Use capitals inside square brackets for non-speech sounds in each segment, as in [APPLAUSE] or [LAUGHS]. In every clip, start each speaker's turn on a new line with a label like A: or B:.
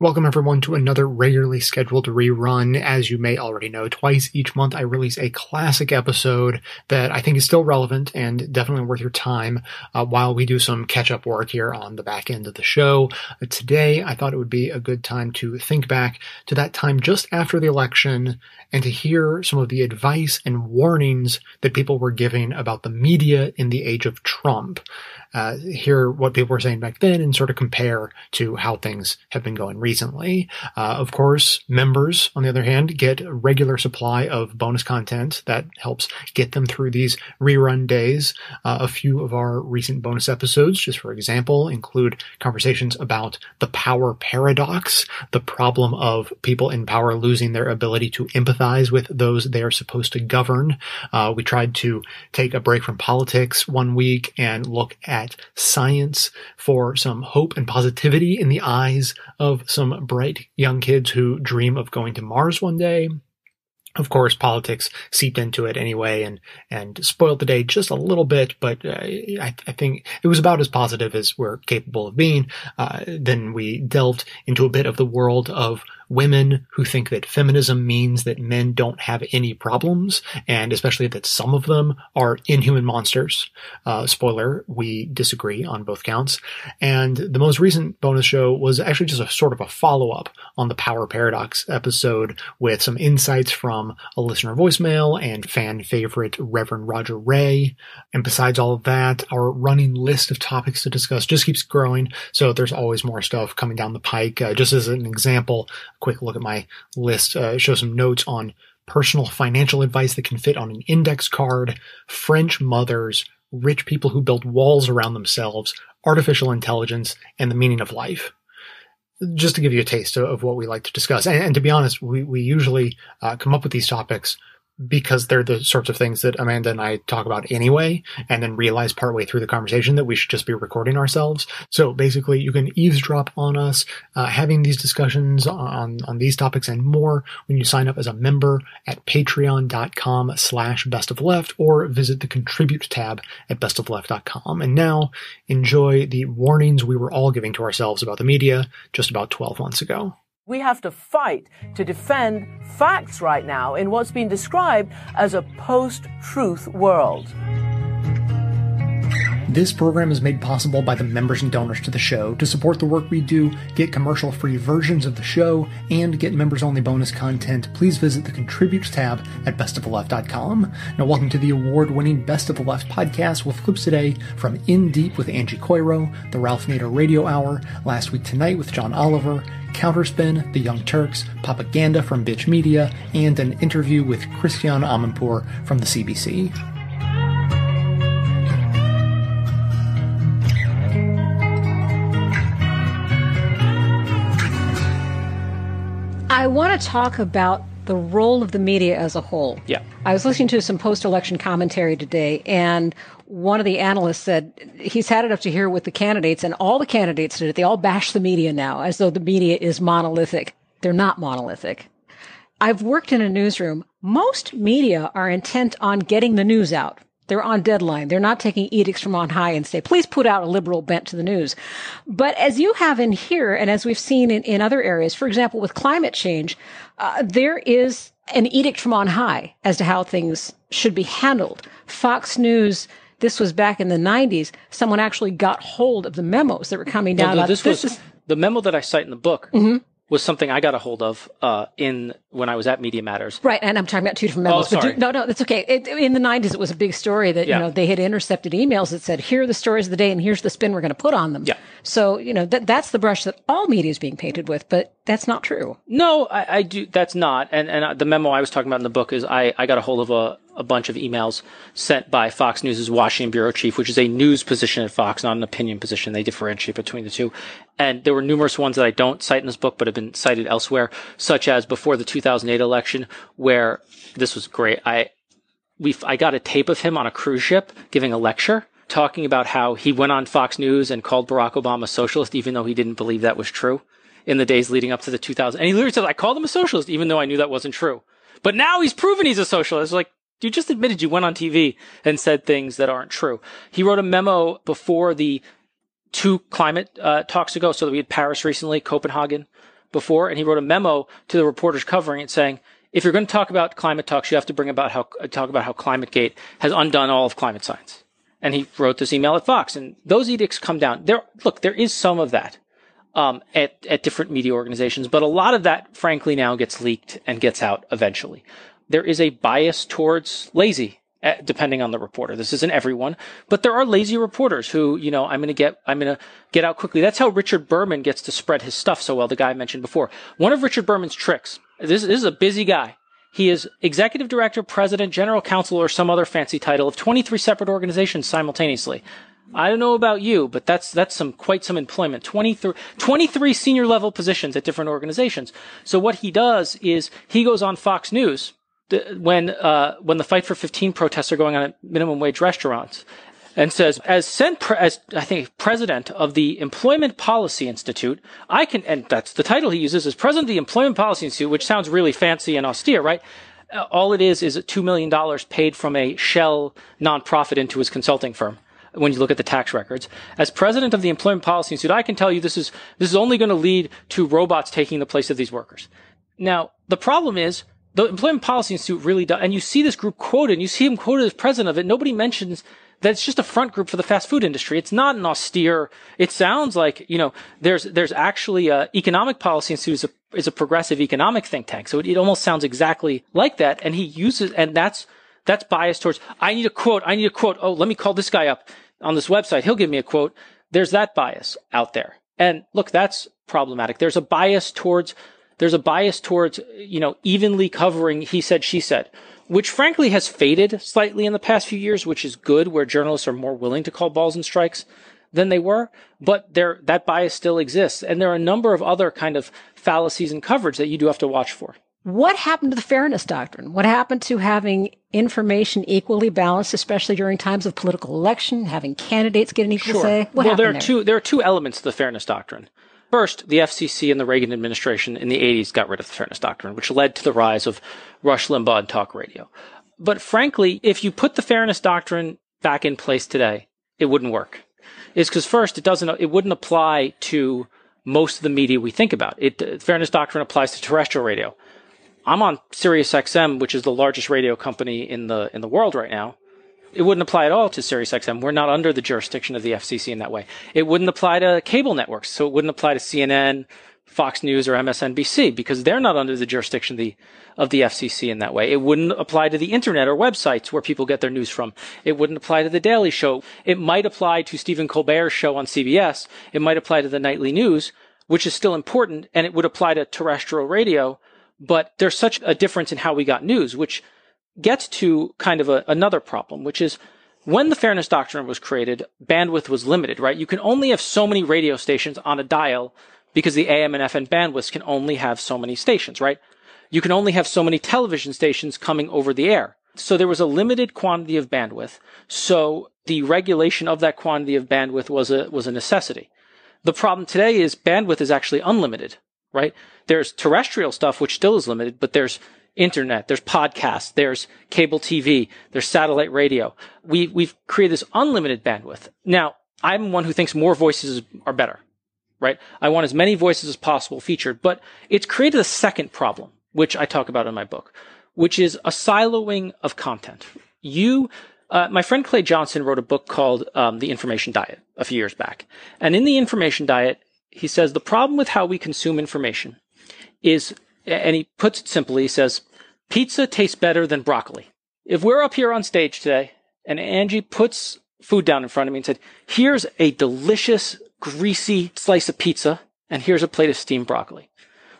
A: Welcome everyone to another regularly scheduled rerun. As you may already know, twice each month I release a classic episode that I think is still relevant and definitely worth your time uh, while we do some catch up work here on the back end of the show. Uh, today I thought it would be a good time to think back to that time just after the election and to hear some of the advice and warnings that people were giving about the media in the age of Trump uh, hear what people were saying back then and sort of compare to how things have been going recently. Uh, of course, members, on the other hand, get a regular supply of bonus content that helps get them through these rerun days. Uh, a few of our recent bonus episodes, just for example, include conversations about the power paradox, the problem of people in power losing their ability to empathize with those they are supposed to govern. Uh, we tried to take a break from politics one week and look at science for some hope and positivity in the eyes of some bright young kids who dream of going to Mars one day. Of course, politics seeped into it anyway and, and spoiled the day just a little bit, but uh, I, I, think it was about as positive as we're capable of being. Uh, then we delved into a bit of the world of women who think that feminism means that men don't have any problems, and especially that some of them are inhuman monsters. Uh, spoiler, we disagree on both counts. And the most recent bonus show was actually just a sort of a follow up on the Power Paradox episode with some insights from a listener voicemail and fan favorite Reverend Roger Ray. And besides all of that, our running list of topics to discuss just keeps growing. So there's always more stuff coming down the pike. Uh, just as an example, quick look at my list. Uh, show some notes on personal financial advice that can fit on an index card, French mothers, rich people who build walls around themselves, artificial intelligence, and the meaning of life. Just to give you a taste of, what we like to discuss. And, and to be honest, we, we usually uh, come up with these topics because they're the sorts of things that Amanda and I talk about anyway, and then realize partway through the conversation that we should just be recording ourselves. So basically, you can eavesdrop on us uh, having these discussions on on these topics and more when you sign up as a member at patreon.com slash best of left or visit the contribute tab at bestofleft.com. And now enjoy the warnings we were all giving to ourselves about the media just about 12 months ago.
B: We have to fight to defend facts right now in what's been described as a post truth world.
A: This program is made possible by the members and donors to the show. To support the work we do, get commercial free versions of the show, and get members only bonus content, please visit the Contribute tab at bestoftheleft.com. Now, welcome to the award winning Best of the Left podcast with clips today from In Deep with Angie Coiro, the Ralph Nader Radio Hour, Last Week Tonight with John Oliver, Counterspin, The Young Turks, Popaganda from Bitch Media, and an interview with Christiane Amanpour from the CBC.
C: I want to talk about the role of the media as a whole.
D: Yeah.
C: I was listening to some post election commentary today, and one of the analysts said he's had it up to here with the candidates, and all the candidates did it. They all bash the media now as though the media is monolithic. They're not monolithic. I've worked in a newsroom. Most media are intent on getting the news out. They're on deadline. They're not taking edicts from on high and say, please put out a liberal bent to the news. But as you have in here, and as we've seen in, in other areas, for example, with climate change, uh, there is an edict from on high as to how things should be handled. Fox News this was back in the 90s. Someone actually got hold of the memos that were coming down.
D: No, this, this was is, the memo that I cite in the book.
C: Mm-hmm
D: was something I got a hold of uh, in when I was at Media Matters.
C: Right, and I'm talking about two different memos.
D: Oh, sorry.
C: Do, no, no, that's okay. It, in the 90s, it was a big story that yeah. you know they had intercepted emails that said, "Here are the stories of the day, and here's the spin we're going to put on them."
D: Yeah.
C: So you know that that's the brush that all media is being painted with, but that's not true.
D: No, I, I do. That's not. And and the memo I was talking about in the book is I I got a hold of a a bunch of emails sent by Fox News' Washington bureau chief, which is a news position at Fox, not an opinion position. They differentiate between the two. And there were numerous ones that I don't cite in this book, but have been cited elsewhere, such as before the 2008 election, where this was great. I, we, I got a tape of him on a cruise ship giving a lecture talking about how he went on Fox News and called Barack Obama a socialist, even though he didn't believe that was true in the days leading up to the 2000. And he literally said, I called him a socialist, even though I knew that wasn't true. But now he's proven he's a socialist. Like, you just admitted you went on TV and said things that aren't true. He wrote a memo before the two climate uh, talks ago. So that we had Paris recently, Copenhagen, before, and he wrote a memo to the reporters covering it saying, if you're going to talk about climate talks, you have to bring about how talk about how ClimateGate has undone all of climate science. And he wrote this email at Fox, and those edicts come down. There, look, there is some of that um, at at different media organizations, but a lot of that, frankly, now gets leaked and gets out eventually. There is a bias towards lazy eh, depending on the reporter. This isn't everyone, but there are lazy reporters who, you know, I'm going to get, I'm going to get out quickly. That's how Richard Berman gets to spread his stuff so well. The guy I mentioned before. One of Richard Berman's tricks. This, this is a busy guy. He is executive director, president, general counsel, or some other fancy title of 23 separate organizations simultaneously. I don't know about you, but that's that's some quite some employment. 23, 23 senior level positions at different organizations. So what he does is he goes on Fox News when uh, when the Fight for 15 protests are going on at minimum wage restaurants, and says, as sent pre- as I think president of the Employment Policy Institute, I can, and that's the title he uses, as president of the Employment Policy Institute, which sounds really fancy and austere, right? Uh, all it is is $2 million paid from a shell nonprofit into his consulting firm when you look at the tax records. As president of the Employment Policy Institute, I can tell you this is, this is only going to lead to robots taking the place of these workers. Now, the problem is the Employment Policy Institute really does, and you see this group quoted, and you see him quoted as president of it. Nobody mentions that it's just a front group for the fast food industry. It's not an austere. It sounds like you know there's there's actually a economic policy institute is a, is a progressive economic think tank. So it, it almost sounds exactly like that. And he uses and that's that's biased towards. I need a quote. I need a quote. Oh, let me call this guy up on this website. He'll give me a quote. There's that bias out there. And look, that's problematic. There's a bias towards there's a bias towards you know evenly covering he said she said which frankly has faded slightly in the past few years, which is good, where journalists are more willing to call balls and strikes than they were. But there, that bias still exists. And there are a number of other kind of fallacies in coverage that you do have to watch for.
C: What happened to the fairness doctrine? What happened to having information equally balanced, especially during times of political election, having candidates get an equal
D: sure.
C: say? What
D: well, there are
C: there?
D: two. There are two elements to the fairness doctrine. First, the FCC and the Reagan administration in the 80s got rid of the fairness doctrine, which led to the rise of Rush Limbaugh and talk radio. But frankly, if you put the fairness doctrine back in place today, it wouldn't work. Is because first, it doesn't, it wouldn't apply to most of the media we think about. It, the fairness doctrine applies to terrestrial radio. I'm on Sirius XM, which is the largest radio company in the, in the world right now it wouldn't apply at all to SiriusXM. We're not under the jurisdiction of the FCC in that way. It wouldn't apply to cable networks, so it wouldn't apply to CNN, Fox News, or MSNBC because they're not under the jurisdiction of the of the FCC in that way. It wouldn't apply to the internet or websites where people get their news from. It wouldn't apply to the Daily Show. It might apply to Stephen Colbert's show on CBS. It might apply to the nightly news, which is still important, and it would apply to terrestrial radio. But there's such a difference in how we got news, which gets to kind of a, another problem, which is when the fairness doctrine was created, bandwidth was limited, right? You can only have so many radio stations on a dial because the AM and FM bandwidths can only have so many stations, right? You can only have so many television stations coming over the air. So there was a limited quantity of bandwidth. So the regulation of that quantity of bandwidth was a, was a necessity. The problem today is bandwidth is actually unlimited, right? There's terrestrial stuff, which still is limited, but there's internet, there's podcasts, there's cable TV, there's satellite radio. We, we've created this unlimited bandwidth. Now, I'm one who thinks more voices are better, right? I want as many voices as possible featured, but it's created a second problem, which I talk about in my book, which is a siloing of content. You, uh, my friend Clay Johnson wrote a book called um, The Information Diet a few years back. And in the information diet, he says the problem with how we consume information is, and he puts it simply, he says, Pizza tastes better than broccoli. If we're up here on stage today and Angie puts food down in front of me and said, here's a delicious, greasy slice of pizza and here's a plate of steamed broccoli.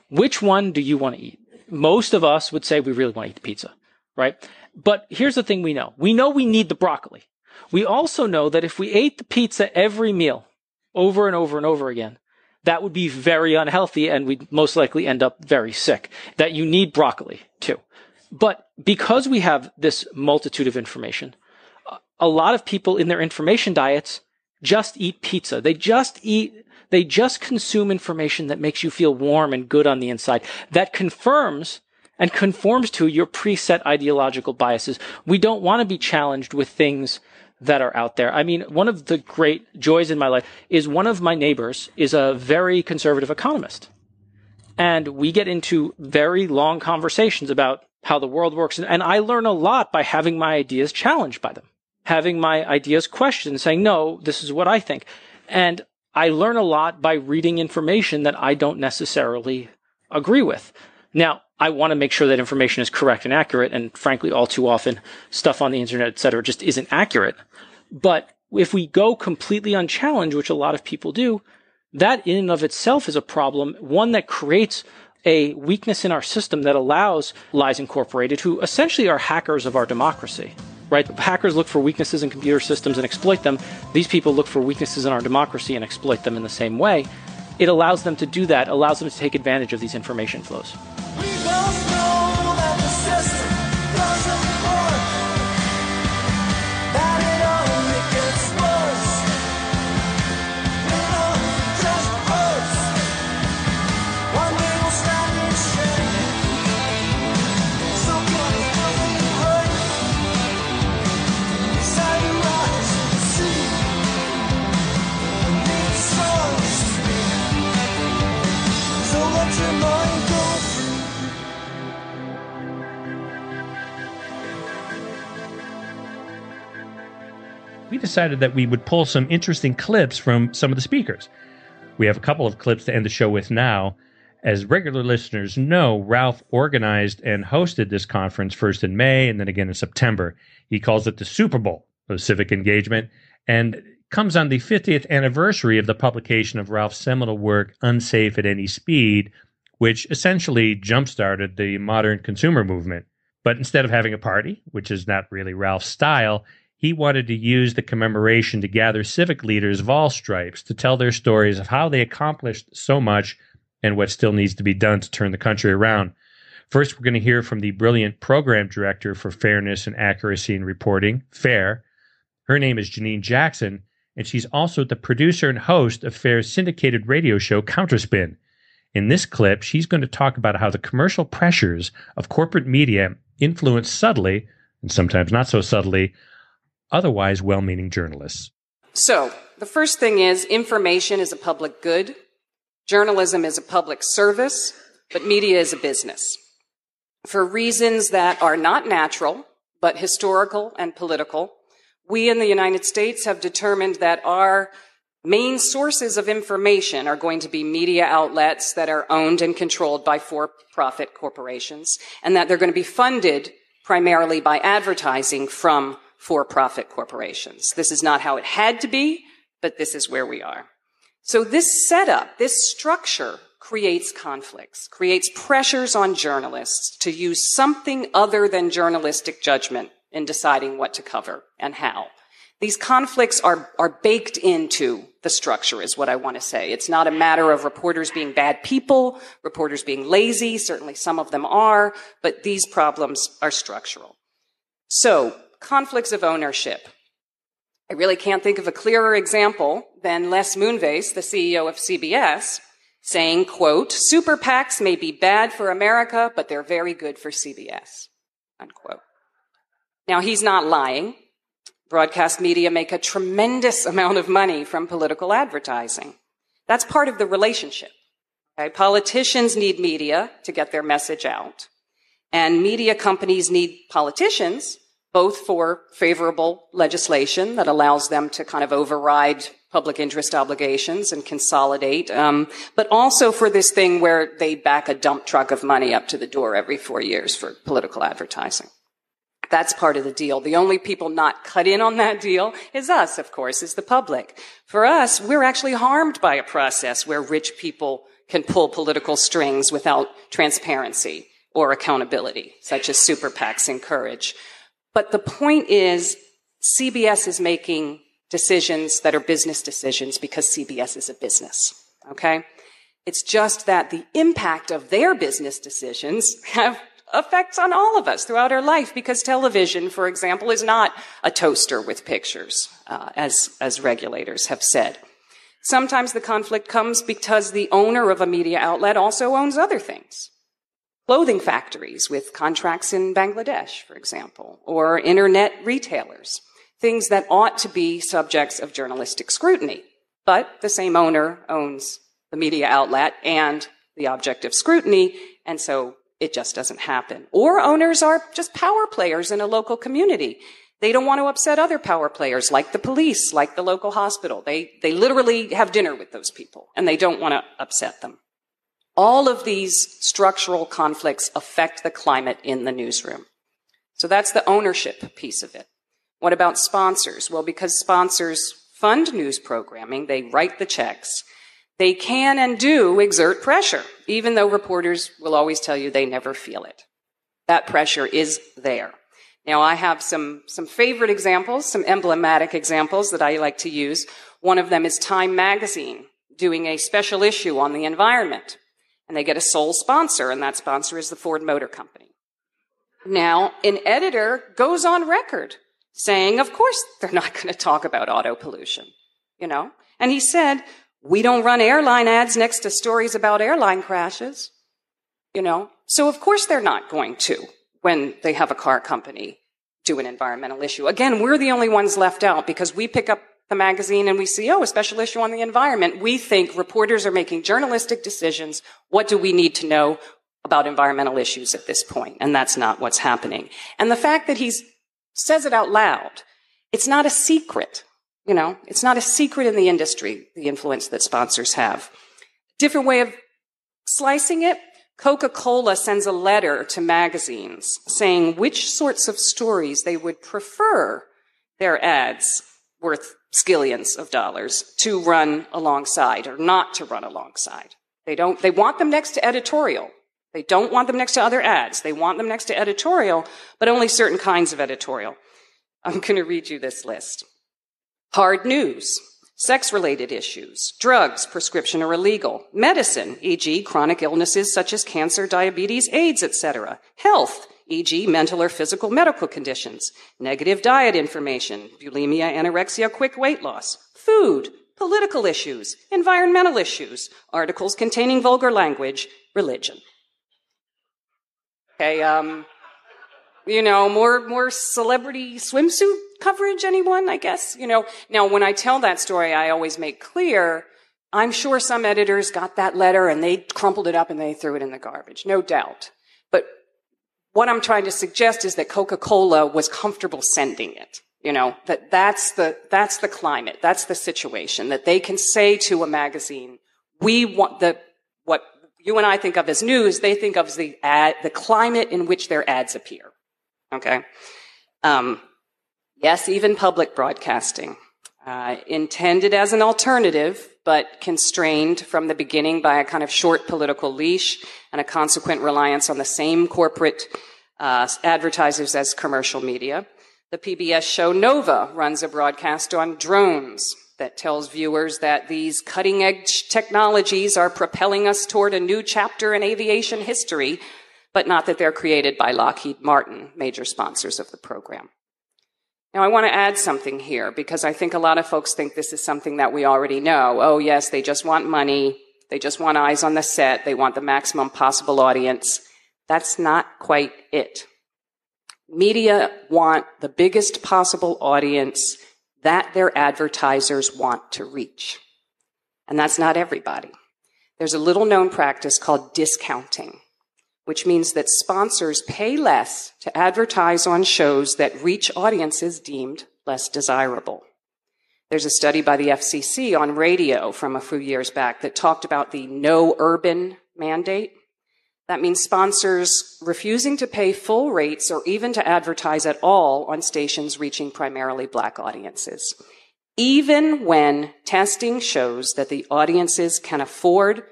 D: Which one do you want to eat? Most of us would say we really want to eat the pizza, right? But here's the thing we know. We know we need the broccoli. We also know that if we ate the pizza every meal over and over and over again, that would be very unhealthy and we'd most likely end up very sick. That you need broccoli too. But because we have this multitude of information, a lot of people in their information diets just eat pizza. They just eat, they just consume information that makes you feel warm and good on the inside, that confirms and conforms to your preset ideological biases. We don't want to be challenged with things that are out there. I mean, one of the great joys in my life is one of my neighbors is a very conservative economist. And we get into very long conversations about how the world works. And I learn a lot by having my ideas challenged by them, having my ideas questioned, saying, no, this is what I think. And I learn a lot by reading information that I don't necessarily agree with. Now, I want to make sure that information is correct and accurate. And frankly, all too often, stuff on the internet, et cetera, just isn't accurate. But if we go completely unchallenged, which a lot of people do, that in and of itself is a problem, one that creates a weakness in our system that allows Lies Incorporated, who essentially are hackers of our democracy. Right? Hackers look for weaknesses in computer systems and exploit them. These people look for weaknesses in our democracy and exploit them in the same way. It allows them to do that, allows them to take advantage of these information flows.
E: Decided that we would pull some interesting clips from some of the speakers. We have a couple of clips to end the show with now. As regular listeners know, Ralph organized and hosted this conference first in May and then again in September. He calls it the Super Bowl of civic engagement and comes on the 50th anniversary of the publication of Ralph's seminal work, Unsafe at Any Speed, which essentially jump started the modern consumer movement. But instead of having a party, which is not really Ralph's style, he wanted to use the commemoration to gather civic leaders of all stripes to tell their stories of how they accomplished so much and what still needs to be done to turn the country around. First, we're going to hear from the brilliant program director for Fairness and Accuracy in Reporting, FAIR. Her name is Janine Jackson, and she's also the producer and host of FAIR's syndicated radio show, Counterspin. In this clip, she's going to talk about how the commercial pressures of corporate media influence subtly, and sometimes not so subtly, otherwise well meaning journalists.
F: So, the first thing is information is a public good, journalism is a public service, but media is a business. For reasons that are not natural, but historical and political, we in the United States have determined that our main sources of information are going to be media outlets that are owned and controlled by for profit corporations, and that they're going to be funded primarily by advertising from for profit corporations. This is not how it had to be, but this is where we are. So this setup, this structure creates conflicts, creates pressures on journalists to use something other than journalistic judgment in deciding what to cover and how. These conflicts are, are baked into the structure is what I want to say. It's not a matter of reporters being bad people, reporters being lazy. Certainly some of them are, but these problems are structural. So conflicts of ownership. I really can't think of a clearer example than Les Moonves, the CEO of CBS, saying, quote, super PACs may be bad for America, but they're very good for CBS, unquote. Now, he's not lying. Broadcast media make a tremendous [LAUGHS] amount of money from political advertising. That's part of the relationship. Okay? Politicians need media to get their message out. And media companies need politicians both for favorable legislation that allows them to kind of override public interest obligations and consolidate, um, but also for this thing where they back a dump truck of money up to the door every four years for political advertising. That's part of the deal. The only people not cut in on that deal is us, of course, is the public. For us, we're actually harmed by a process where rich people can pull political strings without transparency or accountability, such as super PACs encourage. But the point is, CBS is making decisions that are business decisions because CBS is a business. Okay? It's just that the impact of their business decisions [LAUGHS] have effects on all of us throughout our life because television, for example, is not a toaster with pictures, uh, as, as regulators have said. Sometimes the conflict comes because the owner of a media outlet also owns other things clothing factories with contracts in Bangladesh, for example, or internet retailers, things that ought to be subjects of journalistic scrutiny. But the same owner owns the media outlet and the object of scrutiny, and so it just doesn't happen. Or owners are just power players in a local community. They don't want to upset other power players like the police, like the local hospital. They, they literally have dinner with those people and they don't want to upset them. All of these structural conflicts affect the climate in the newsroom. So that's the ownership piece of it. What about sponsors? Well, because sponsors fund news programming, they write the checks. They can and do exert pressure, even though reporters will always tell you they never feel it. That pressure is there. Now, I have some, some favorite examples, some emblematic examples that I like to use. One of them is Time Magazine doing a special issue on the environment. And they get a sole sponsor, and that sponsor is the Ford Motor Company. Now, an editor goes on record saying, of course, they're not going to talk about auto pollution, you know? And he said, we don't run airline ads next to stories about airline crashes, you know? So of course they're not going to when they have a car company do an environmental issue. Again, we're the only ones left out because we pick up the magazine and we see, oh, a special issue on the environment. We think reporters are making journalistic decisions. What do we need to know about environmental issues at this point? And that's not what's happening. And the fact that he says it out loud, it's not a secret. You know, it's not a secret in the industry, the influence that sponsors have. Different way of slicing it. Coca-Cola sends a letter to magazines saying which sorts of stories they would prefer their ads worth skillions of dollars to run alongside or not to run alongside. They don't, they want them next to editorial. They don't want them next to other ads. They want them next to editorial, but only certain kinds of editorial. I'm [LAUGHS] going to read you this list. Hard news sex related issues, drugs, prescription or illegal, medicine, e.g., chronic illnesses such as cancer, diabetes, AIDS, etc., health, e.g., mental or physical medical conditions, negative diet information, bulimia, anorexia, quick weight loss, food, political issues, environmental issues, articles containing vulgar language, religion. Okay, um, you know, more, more celebrity swimsuit coverage, anyone, I guess? You know, now when I tell that story, I always make clear, I'm sure some editors got that letter and they crumpled it up and they threw it in the garbage. No doubt. But what I'm trying to suggest is that Coca-Cola was comfortable sending it. You know, that that's the, that's the climate. That's the situation that they can say to a magazine, we want the, what you and I think of as news, they think of as the ad, the climate in which their ads appear. Okay. Um, Yes, even public broadcasting. Uh, intended as an alternative, but constrained from the beginning by a kind of short political leash and a consequent reliance on the same corporate uh, advertisers as commercial media. The PBS show Nova runs a broadcast on drones that tells viewers that these cutting edge technologies are propelling us toward a new chapter in aviation history, but not that they're created by Lockheed Martin, major sponsors of the program. Now, I want to add something here because I think a lot of folks think this is something that we already know. Oh, yes, they just want money. They just want eyes on the set. They want the maximum possible audience. That's not quite it. Media want the biggest possible audience that their advertisers want to reach. And that's not everybody. There's a little known practice called discounting which means that sponsors pay less to advertise on shows that reach audiences deemed less desirable. There's a study by the FCC on radio from a few years back that talked about the no urban mandate. That means sponsors refusing to pay full rates or even to advertise at all on stations reaching primarily black audiences. Even when testing shows that the audiences can afford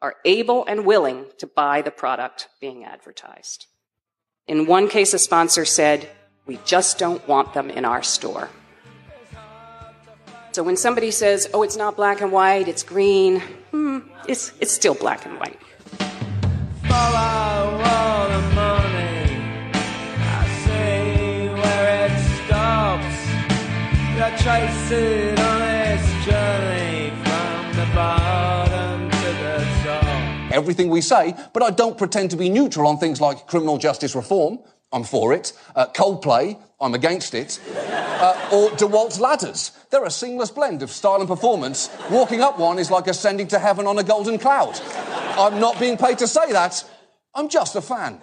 F: are able and willing to buy the product being advertised. In one case, a sponsor said, We just don't want them in our store. So when somebody says, Oh, it's not black and white, it's green, hmm, it's, it's still black and white. Follow
G: trace it on its journey everything we say, but I don't pretend to be neutral on things like criminal justice reform. I'm for it. Uh, Coldplay, I'm against it. Uh, or DeWalt's ladders. They're a seamless blend of style and performance. Walking up one is like ascending to heaven on a golden cloud. I'm not being paid to say that. I'm just a fan.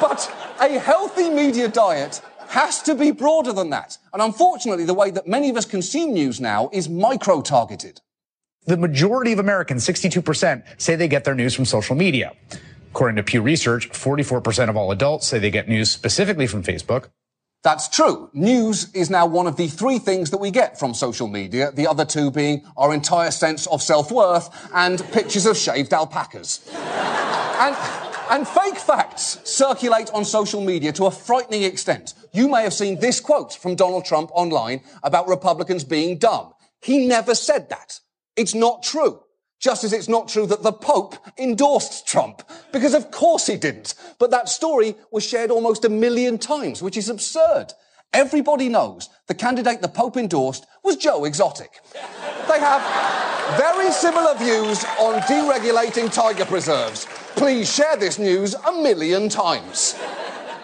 G: but a healthy media diet has to be broader than that. And unfortunately, the way that many of us consume news now is micro targeted.
H: The majority of Americans, 62%, say they get their news from social media. According to Pew Research, 44% of all adults say they get news specifically from Facebook.
G: That's true. News is now one of the three things that we get from social media, the other two being our entire sense of self-worth and pictures of shaved alpacas. [LAUGHS] and, and fake facts circulate on social media to a frightening extent. You may have seen this quote from Donald Trump online about Republicans being dumb. He never said that. It's not true. Just as it's not true that the Pope endorsed Trump. Because of course he didn't. But that story was shared almost a million times, which is absurd. Everybody knows the candidate the Pope endorsed was Joe Exotic. They have very similar views on deregulating tiger preserves. Please share this news a million times.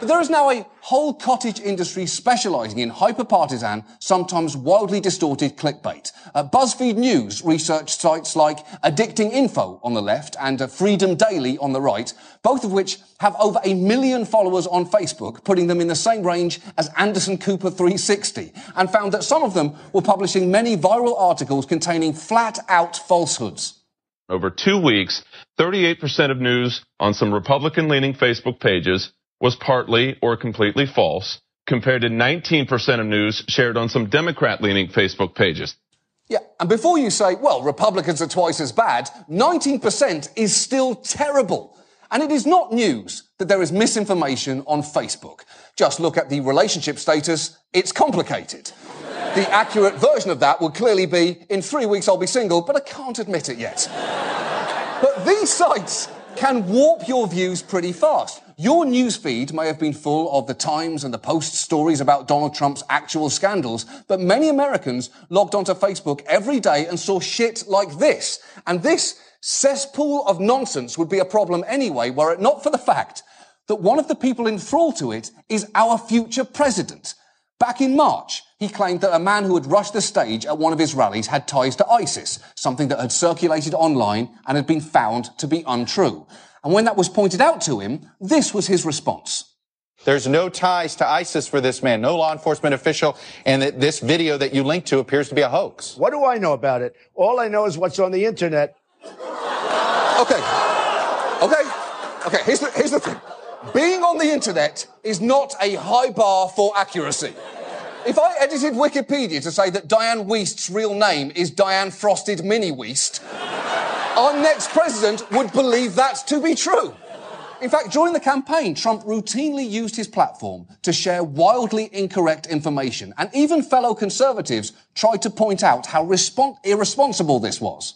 G: But there is now a whole cottage industry specialising in hyper-partisan, sometimes wildly distorted clickbait. Uh, BuzzFeed News researched sites like Addicting Info on the left and uh, Freedom Daily on the right, both of which have over a million followers on Facebook, putting them in the same range as Anderson Cooper 360, and found that some of them were publishing many viral articles containing flat-out falsehoods.
I: Over two weeks, 38% of news on some Republican-leaning Facebook pages was partly or completely false, compared to 19% of news shared on some Democrat leaning Facebook pages.
G: Yeah, and before you say, well, Republicans are twice as bad, 19% is still terrible. And it is not news that there is misinformation on Facebook. Just look at the relationship status, it's complicated. the accurate version of that would clearly be, in three weeks I'll be single, but I can't admit it yet. but these sites can warp your views pretty fast. Your newsfeed may have been full of the Times and the Post stories about Donald Trump's actual scandals, but many Americans logged onto Facebook every day and saw shit like this. And this cesspool of nonsense would be a problem anyway, were it not for the fact that one of the people enthralled to it is our future president. Back in March, he claimed that a man who had rushed the stage at one of his rallies had ties to ISIS, something that had circulated online and had been found to be untrue. And when that was pointed out to him, this was his response.
J: There's no ties to ISIS for this man, no law enforcement official, and that this video that you linked to appears to be a hoax.
K: What do I know about it? All I know is what's on the internet.
G: Okay. Okay. Okay, here's the, here's the thing. Being on the internet is not a high bar for accuracy. If I edited Wikipedia to say that Dianne Wiest's real name is Dianne Frosted Mini Wiest, [LAUGHS] our next president would believe that to be true. In fact, during the campaign, Trump routinely used his platform to share wildly incorrect information, and even fellow conservatives tried to point out how respons- irresponsible this was.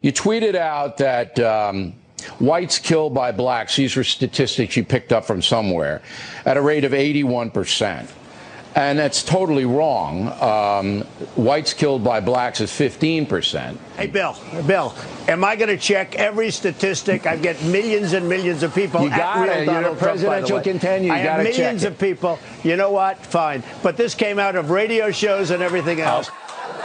L: You tweeted out that um, whites killed by blacks, these were statistics you picked up from somewhere, at a rate of 81%. And that's totally wrong. Um, whites killed by blacks is 15%.
K: Hey, Bill, Bill, am I going to check every statistic? I get millions and millions of people.
L: You got it. You're a presidential contender. You
K: I have millions
L: check
K: of people. You know what? Fine. But this came out of radio shows and everything else.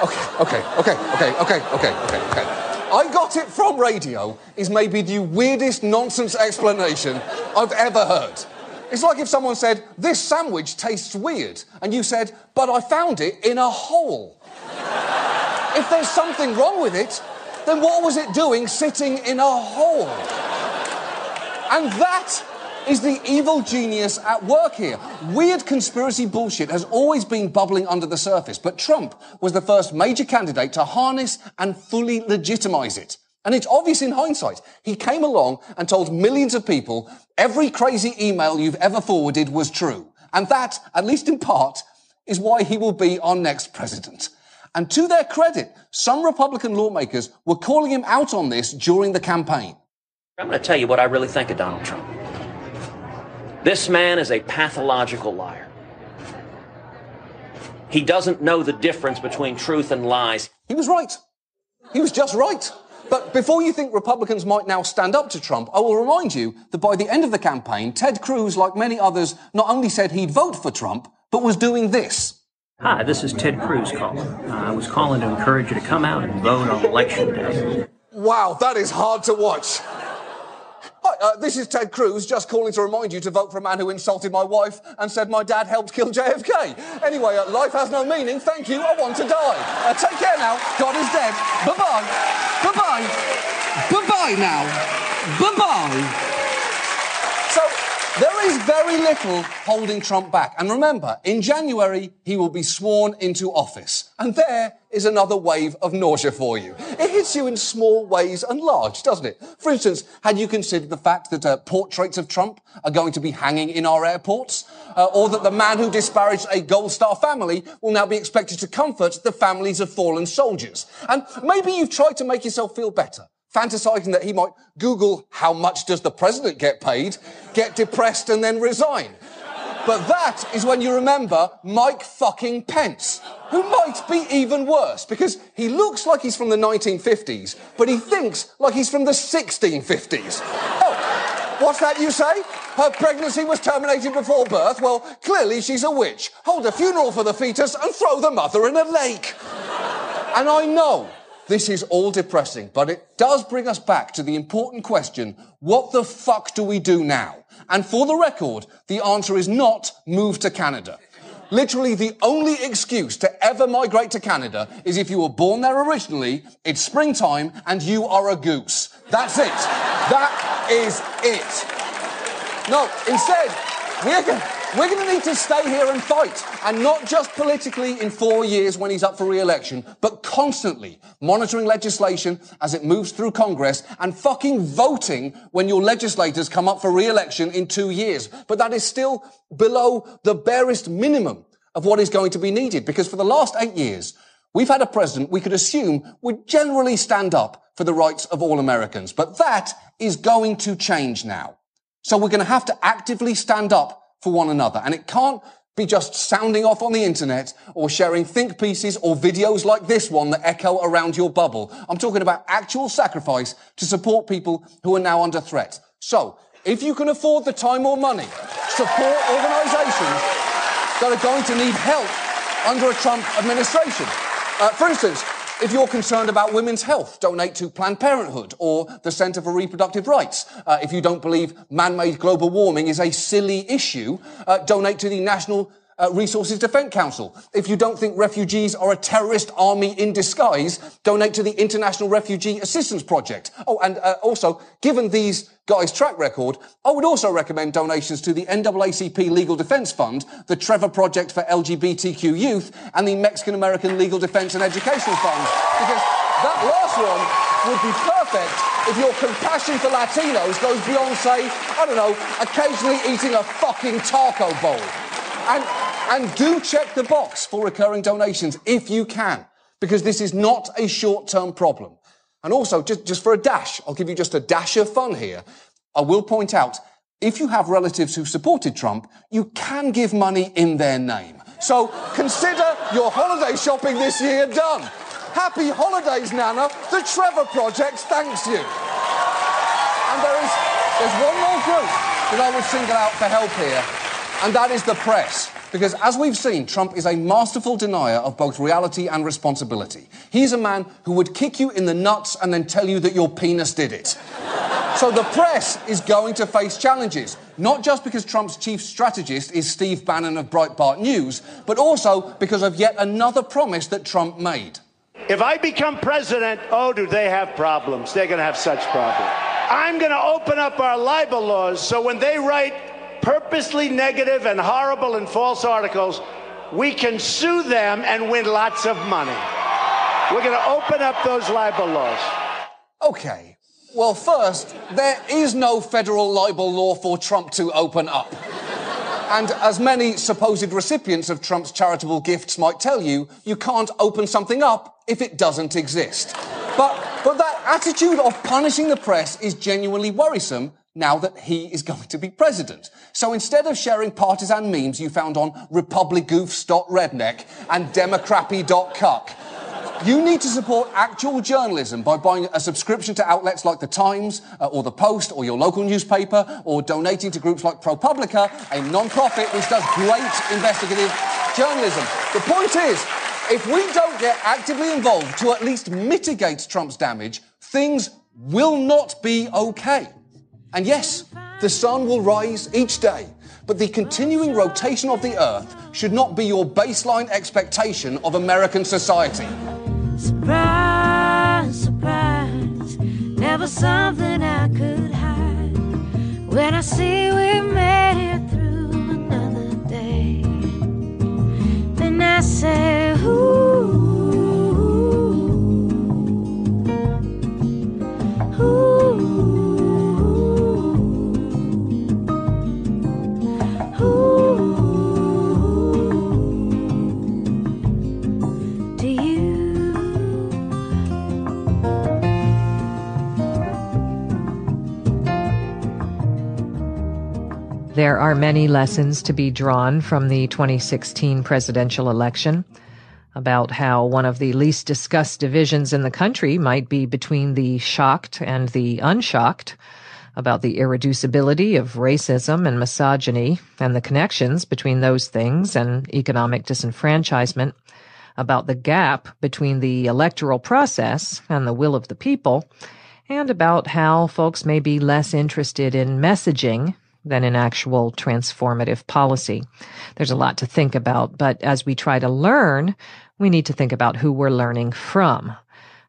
G: Okay, okay, okay, okay, okay, okay, okay, okay. I got it from radio is maybe the weirdest nonsense explanation I've ever heard. It's like if someone said, This sandwich tastes weird, and you said, But I found it in a hole. if there's something wrong with it, then what was it doing sitting in a hole? And that is the evil genius at work here. Weird conspiracy bullshit has always been bubbling under the surface, but Trump was the first major candidate to harness and fully legitimize it. And it's obvious in hindsight. He came along and told millions of people every crazy email you've ever forwarded was true. And that, at least in part, is why he will be our next president. And to their credit, some Republican lawmakers were calling him out on this during the campaign.
M: I'm going to tell you what I really think of Donald Trump. This man is a pathological liar. He doesn't know the difference between truth and lies.
G: He was right. He was just right. But before you think Republicans might now stand up to Trump, I will remind you that by the end of the campaign, Ted Cruz, like many others, not only said he'd vote for Trump, but was doing this.
N: Hi, this is Ted Cruz calling. Uh, I was calling to encourage you to come out and vote on election day.
G: Wow, that is hard to watch. Hi, uh, this is Ted Cruz, just calling to remind you to vote for a man who insulted my wife and said my dad helped kill JFK. Anyway, uh, life has no meaning. Thank you. I want to die. Uh, take care now. God is dead. Bye bye. Bye bye. Bye bye now. Bye bye. There is very little holding Trump back. And remember, in January, he will be sworn into office. And there is another wave of nausea for you. It hits you in small ways and large, doesn't it? For instance, had you considered the fact that uh, portraits of Trump are going to be hanging in our airports? Uh, or that the man who disparaged a Gold Star family will now be expected to comfort the families of fallen soldiers? And maybe you've tried to make yourself feel better fantasizing that he might Google how much does the president get paid, get depressed and then resign. But that is when you remember Mike fucking Pence, who might be even worse because he looks like he's from the 1950s, but he thinks like he's from the 1650s. Oh, what's that you say? Her pregnancy was terminated before birth? Well, clearly she's a witch. Hold a funeral for the fetus and throw the mother in a lake. And I know this is all depressing, but it does bring us back to the important question, what the fuck do we do now? And for the record, the answer is not move to Canada. Literally, the only excuse to ever migrate to Canada is if you were born there originally, it's springtime, and you are a goose. That's it. That is it. No, instead, we're going we're going to need to stay here and fight. And not just politically in four years when he's up for re-election, but constantly monitoring legislation as it moves through Congress and fucking voting when your legislators come up for re-election in two years. But that is still below the barest minimum of what is going to be needed. Because for the last eight years, we've had a president we could assume would generally stand up for the rights of all Americans. But that is going to change now. So we're going to have to actively stand up for one another. And it can't be just sounding off on the internet or sharing think pieces or videos like this one that echo around your bubble. I'm talking about actual sacrifice to support people who are now under threat. So, if you can afford the time or money, support organizations that are going to need help under a Trump administration. Uh, for instance, if you're concerned about women's health, donate to Planned Parenthood or the Centre for Reproductive Rights. Uh, if you don't believe man-made global warming is a silly issue, uh, donate to the Natural uh, Resources Defence Council. If you don't think refugees are a terrorist army in disguise, donate to the International Refugee Assistance Project. Oh, and uh, also, given these guys' track record, I would also recommend donations to the NAACP Legal Defence Fund, the Trevor Project for LGBTQ Youth, and the Mexican American Legal Defence and Education Fund. Because that last one would be perfect if your compassion for Latinos goes beyond, say, I don't know, occasionally eating a fucking taco bowl. And, and do check the box for recurring donations if you can, because this is not a short-term problem. And also, just, just for a dash, I'll give you just a dash of fun here. I will point out, if you have relatives who supported Trump, you can give money in their name. So consider your holiday shopping this year done. Happy holidays, Nana. The Trevor Project thanks you. And there is, there's one more group that I would single out for help here and that is the press. Because as we've seen, Trump is a masterful denier of both reality and responsibility. He's a man who would kick you in the nuts and then tell you that your penis did it. so the press is going to face challenges, not just because Trump's chief strategist is Steve Bannon of Breitbart News, but also because of yet another promise that Trump made.
K: If I become president, oh, do they have problems? They're going to have such problems. I'm going to open up our libel laws so when they write purposely negative and horrible and false articles, we can sue them and win lots of money. We're going to open up those libel laws.
G: Okay. Well, first, there is no federal libel law for Trump to open up. And as many supposed recipients of Trump's charitable gifts might tell you, you can't open something up if it doesn't exist. But, but that attitude of punishing the press is genuinely worrisome now that he is [LAUGHS] going to be president. So instead of sharing partisan memes you found on republicgoofs.redneck and democrappy.cuck, you need to support actual journalism by buying a subscription to outlets like The Times uh, or The Post or your local newspaper or donating to groups like ProPublica, a non-profit which does great investigative journalism. The point is, if we don't get actively involved to at least mitigate Trump's damage, things will not be okay. And yes, the sun will rise each day, but the continuing rotation of the earth should not be your baseline expectation of American society.
N: Surprise, surprise, never something I could hide. When I see we made it through another day, then I say, ooh,
O: There are many lessons to be drawn from the 2016 presidential election about how one of the least discussed divisions in the country might be between the shocked and the unshocked, about the irreducibility of racism and misogyny and the connections between those things and economic disenfranchisement, about the gap between the electoral process and the will of the people, and about how folks may be less interested in messaging than an actual transformative policy. There's a lot to think about, but as we try to learn, we need to think about who we're learning from.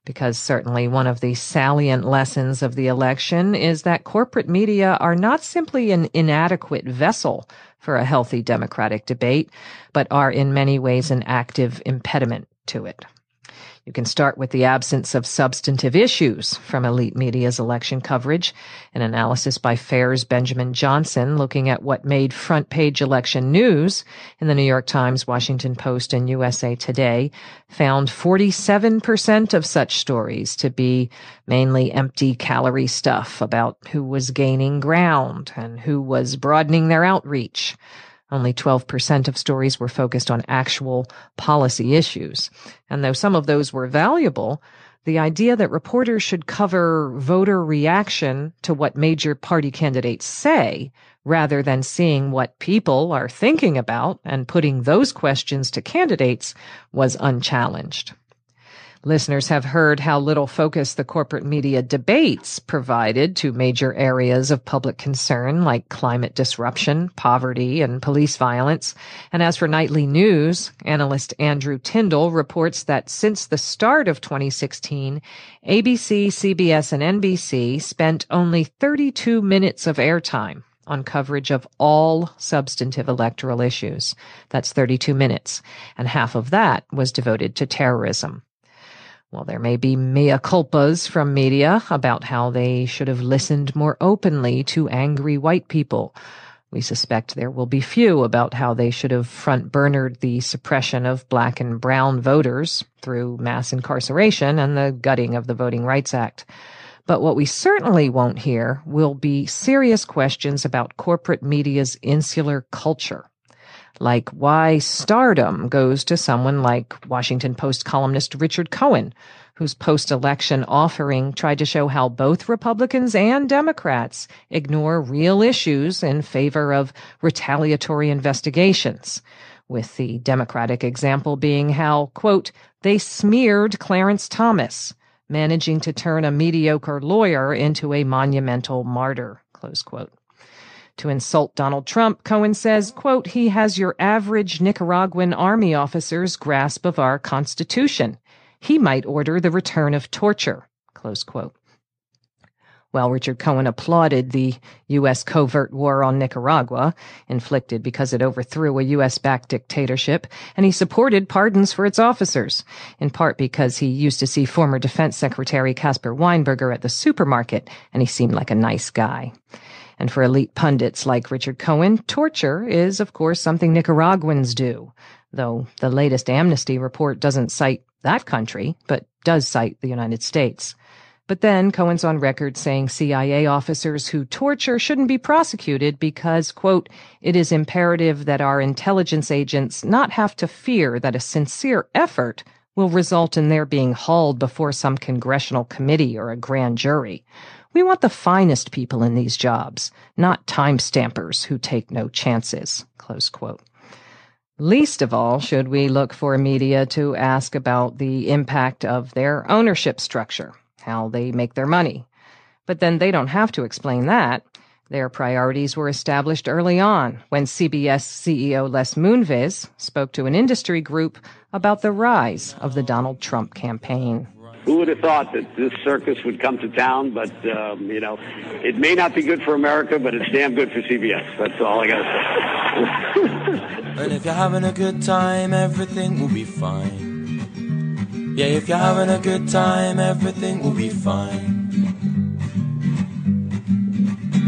O: Because certainly one of the salient lessons of the election is that corporate media are not simply an inadequate vessel for a healthy democratic debate, but are in many ways an active impediment to it. You can start with the absence of substantive issues from elite media's election coverage. An analysis by FAIR's Benjamin Johnson looking at what made front page election news in the New York Times, Washington Post, and USA Today found 47% of such stories to be mainly empty calorie stuff about who was gaining ground and who was broadening their outreach. Only 12% of stories were focused on actual policy issues. And though some of those were valuable, the idea that reporters should cover voter reaction to what major party candidates say rather than seeing what people are thinking about and putting those questions to candidates was unchallenged. Listeners have heard how little focus the corporate media debates provided to major areas of public concern like climate disruption, poverty, and police violence. And as for nightly news, analyst Andrew Tyndall reports that since the start of 2016, ABC, CBS, and NBC spent only 32 minutes of airtime on coverage of all substantive electoral issues. That's 32 minutes. And half of that was devoted to terrorism. While there may be mea culpas from media about how they should have listened more openly to angry white people, we suspect there will be few about how they should have front burnered the suppression of black and brown voters through mass incarceration and the gutting of the Voting Rights Act. But what we certainly won't hear will be serious questions about corporate media's insular culture like why stardom goes to someone like Washington Post columnist Richard Cohen, whose post election offering tried to show how both Republicans and Democrats ignore real issues in favor of retaliatory investigations. With the Democratic example being how, quote, they smeared Clarence Thomas, managing to turn a mediocre lawyer into a monumental martyr, close quote. To insult Donald Trump, Cohen says, quote, he has your average Nicaraguan army officer's grasp of our Constitution. He might order the return of torture, close quote. While Richard Cohen applauded the U.S. covert war on Nicaragua, inflicted because it overthrew a U.S.-backed dictatorship, and he supported pardons for its officers, in part because he used to see former Defense Secretary Caspar Weinberger at the supermarket, and he seemed like a nice guy. And for elite pundits like Richard Cohen, torture is, of course, something Nicaraguans do, though the latest amnesty report doesn't cite that country, but does cite the United States. But then Cohen's on record saying CIA officers who torture shouldn't be prosecuted because, quote, it is imperative that our intelligence agents not have to fear that a sincere effort will result in their being hauled before some congressional committee or a grand jury. We want the finest people in these jobs, not time stampers who take no chances. Least of all should we look for media to ask about the impact of their ownership structure, how they make their money. But then they don't have to explain that. Their priorities were established early on when CBS CEO Les Moonves spoke to an industry group about the rise of the Donald Trump campaign.
P: Who would have thought that this circus would come to town? But, um, you know, it may not be good for America, but it's damn good for CBS. That's all I got to
Q: say. [LAUGHS] and if you're having a good time, everything will be fine. Yeah, if you're having a good time, everything will be fine.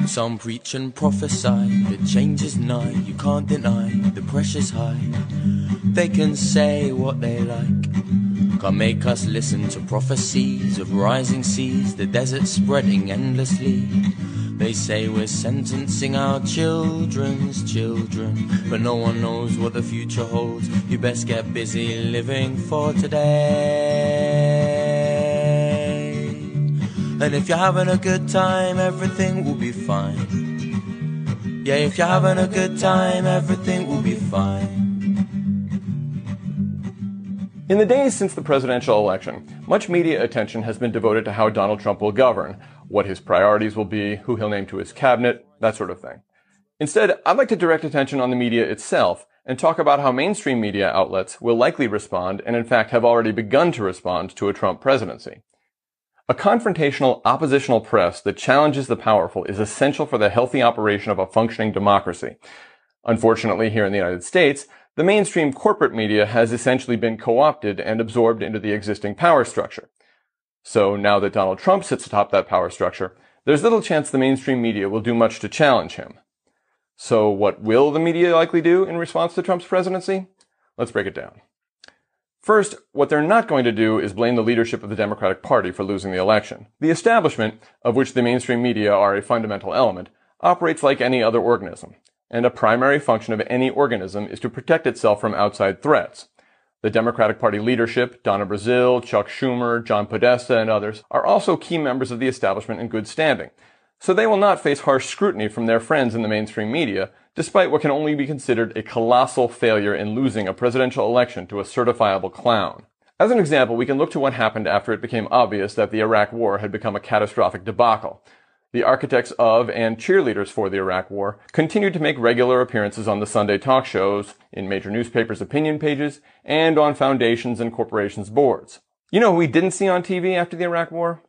Q: Some preach and prophesy that change is nigh, you can't deny the pressure's high. They can say what they like, can make us listen to prophecies of rising seas, the desert spreading endlessly. They say we're sentencing our children's children, but no one knows what the future holds. You best get busy living for today. And if you're having a good time, everything will be fine. Yeah, if you're having a good time, everything will be fine.
R: In the days since the presidential election, much media attention has been devoted to how Donald Trump will govern, what his priorities will be, who he'll name to his cabinet, that sort of thing. Instead, I'd like to direct attention on the media itself and talk about how mainstream media outlets will likely respond and in fact have already begun to respond to a Trump presidency. A confrontational, oppositional press that challenges the powerful is essential for the healthy operation of a functioning democracy. Unfortunately, here in the United States, the mainstream corporate media has essentially been co-opted and absorbed into the existing power structure. So now that Donald Trump sits atop that power structure, there's little chance the mainstream media will do much to challenge him. So what will the media likely do in response to Trump's presidency? Let's break it down. First, what they're not going to do is blame the leadership of the Democratic Party for losing the election. The establishment, of which the mainstream media are a fundamental element, operates like any other organism, and a primary function of any organism is to protect itself from outside threats. The Democratic Party leadership, Donna Brazile, Chuck Schumer, John Podesta, and others, are also key members of the establishment in good standing. So they will not face harsh scrutiny from their friends in the mainstream media, despite what can only be considered a colossal failure in losing a presidential election to a certifiable clown. As an example, we can look to what happened after it became obvious that the Iraq War had become a catastrophic debacle. The architects of and cheerleaders for the Iraq War continued to make regular appearances on the Sunday talk shows, in major newspapers' opinion pages, and on foundations and corporations' boards. You know who we didn't see on TV after the Iraq War?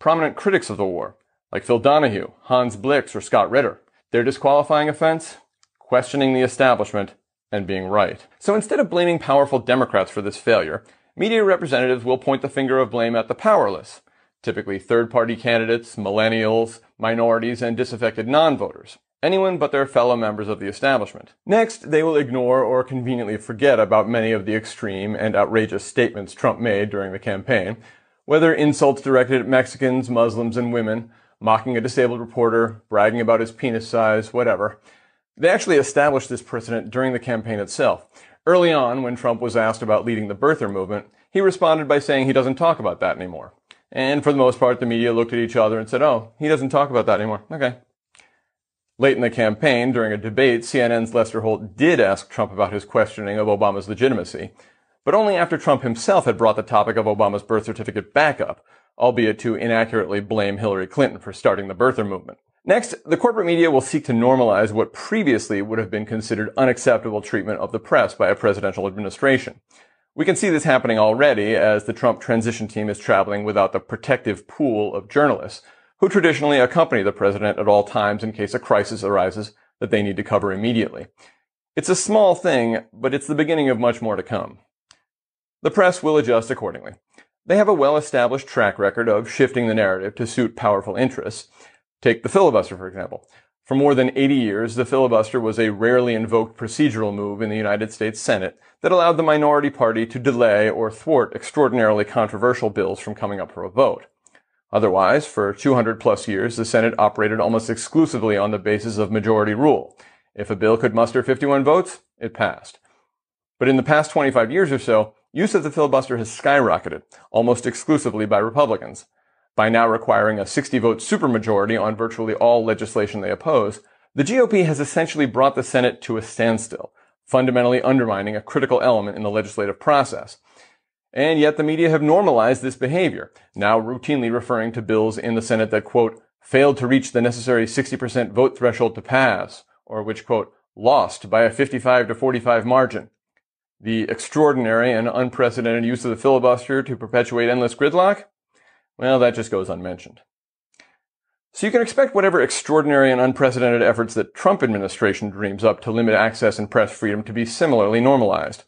R: Prominent critics of the war, like Phil Donahue, Hans Blix, or Scott Ritter. Their disqualifying offense? Questioning the establishment and being right. So instead of blaming powerful Democrats for this failure, media representatives will point the finger of blame at the powerless, typically third-party candidates, millennials, minorities, and disaffected non-voters. Anyone but their fellow members of the establishment. Next, they will ignore or conveniently forget about many of the extreme and outrageous statements Trump made during the campaign, whether insults directed at Mexicans, Muslims, and women, mocking a disabled reporter, bragging about his penis size, whatever. They actually established this precedent during the campaign itself. Early on, when Trump was asked about leading the birther movement, he responded by saying he doesn't talk about that anymore. And for the most part, the media looked at each other and said, oh, he doesn't talk about that anymore. Okay. Late in the campaign, during a debate, CNN's Lester Holt did ask Trump about his questioning of Obama's legitimacy, but only after Trump himself had brought the topic of Obama's birth certificate back up, albeit to inaccurately blame Hillary Clinton for starting the birther movement. Next, the corporate media will seek to normalize what previously would have been considered unacceptable treatment of the press by a presidential administration. We can see this happening already as the Trump transition team is traveling without the protective pool of journalists who traditionally accompany the president at all times in case a crisis arises that they need to cover immediately. It's a small thing, but it's the beginning of much more to come. The press will adjust accordingly. They have a well-established track record of shifting the narrative to suit powerful interests. Take the filibuster, for example. For more than 80 years, the filibuster was a rarely invoked procedural move in the United States Senate that allowed the minority party to delay or thwart extraordinarily controversial bills from coming up for a vote. Otherwise, for 200 plus years, the Senate operated almost exclusively on the basis of majority rule. If a bill could muster 51 votes, it passed. But in the past 25 years or so, Use of the filibuster has skyrocketed, almost exclusively by Republicans. By now requiring a 60 vote supermajority on virtually all legislation they oppose, the GOP has essentially brought the Senate to a standstill, fundamentally undermining a critical element in the legislative process. And yet the media have normalized this behavior, now routinely referring to bills in the Senate that, quote, failed to reach the necessary 60% vote threshold to pass, or which, quote, lost by a 55 to 45 margin. The extraordinary and unprecedented use of the filibuster to perpetuate endless gridlock? Well, that just goes unmentioned. So you can expect whatever extraordinary and unprecedented efforts that Trump administration dreams up to limit access and press freedom to be similarly normalized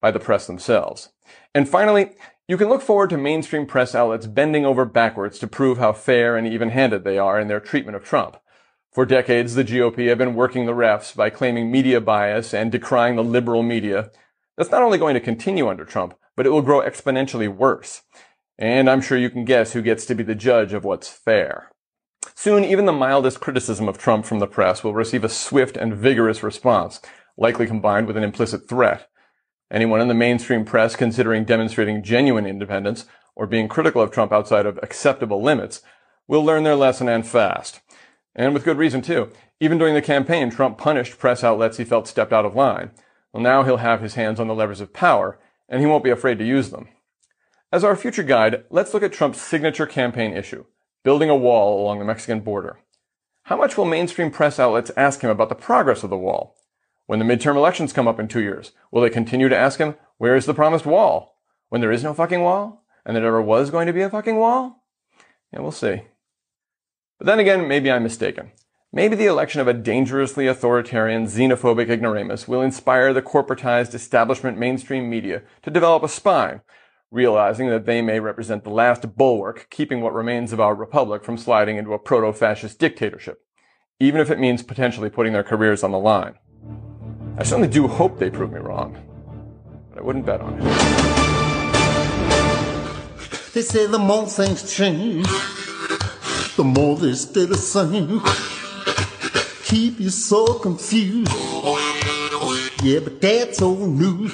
R: by the press themselves. And finally, you can look forward to mainstream press outlets bending over backwards to prove how fair and even-handed they are in their treatment of Trump. For decades, the GOP have been working the refs by claiming media bias and decrying the liberal media that's not only going to continue under Trump, but it will grow exponentially worse. And I'm sure you can guess who gets to be the judge of what's fair. Soon, even the mildest criticism of Trump from the press will receive a swift and vigorous response, likely combined with an implicit threat. Anyone in the mainstream press considering demonstrating genuine independence or being critical of Trump outside of acceptable limits will learn their lesson and fast. And with good reason too. Even during the campaign, Trump punished press outlets he felt stepped out of line. Well, now he'll have his hands on the levers of power, and he won't be afraid to use them. As our future guide, let's look at Trump's signature campaign issue, building a wall along the Mexican border. How much will mainstream press outlets ask him about the progress of the wall? When the midterm elections come up in two years, will they continue to ask him, where is the promised wall? When there is no fucking wall? And there never was going to be a fucking wall? Yeah, we'll see. But then again, maybe I'm mistaken. Maybe the election of a dangerously authoritarian, xenophobic ignoramus will inspire the corporatized establishment mainstream media to develop a spine, realizing that they may represent the last bulwark keeping what remains of our republic from sliding into a proto-fascist dictatorship, even if it means potentially putting their careers on the line. I certainly do hope they prove me wrong, but I wouldn't bet on it.
S: They say the more things change, the more they stay the same keep you so confused. Yeah, but that's old news.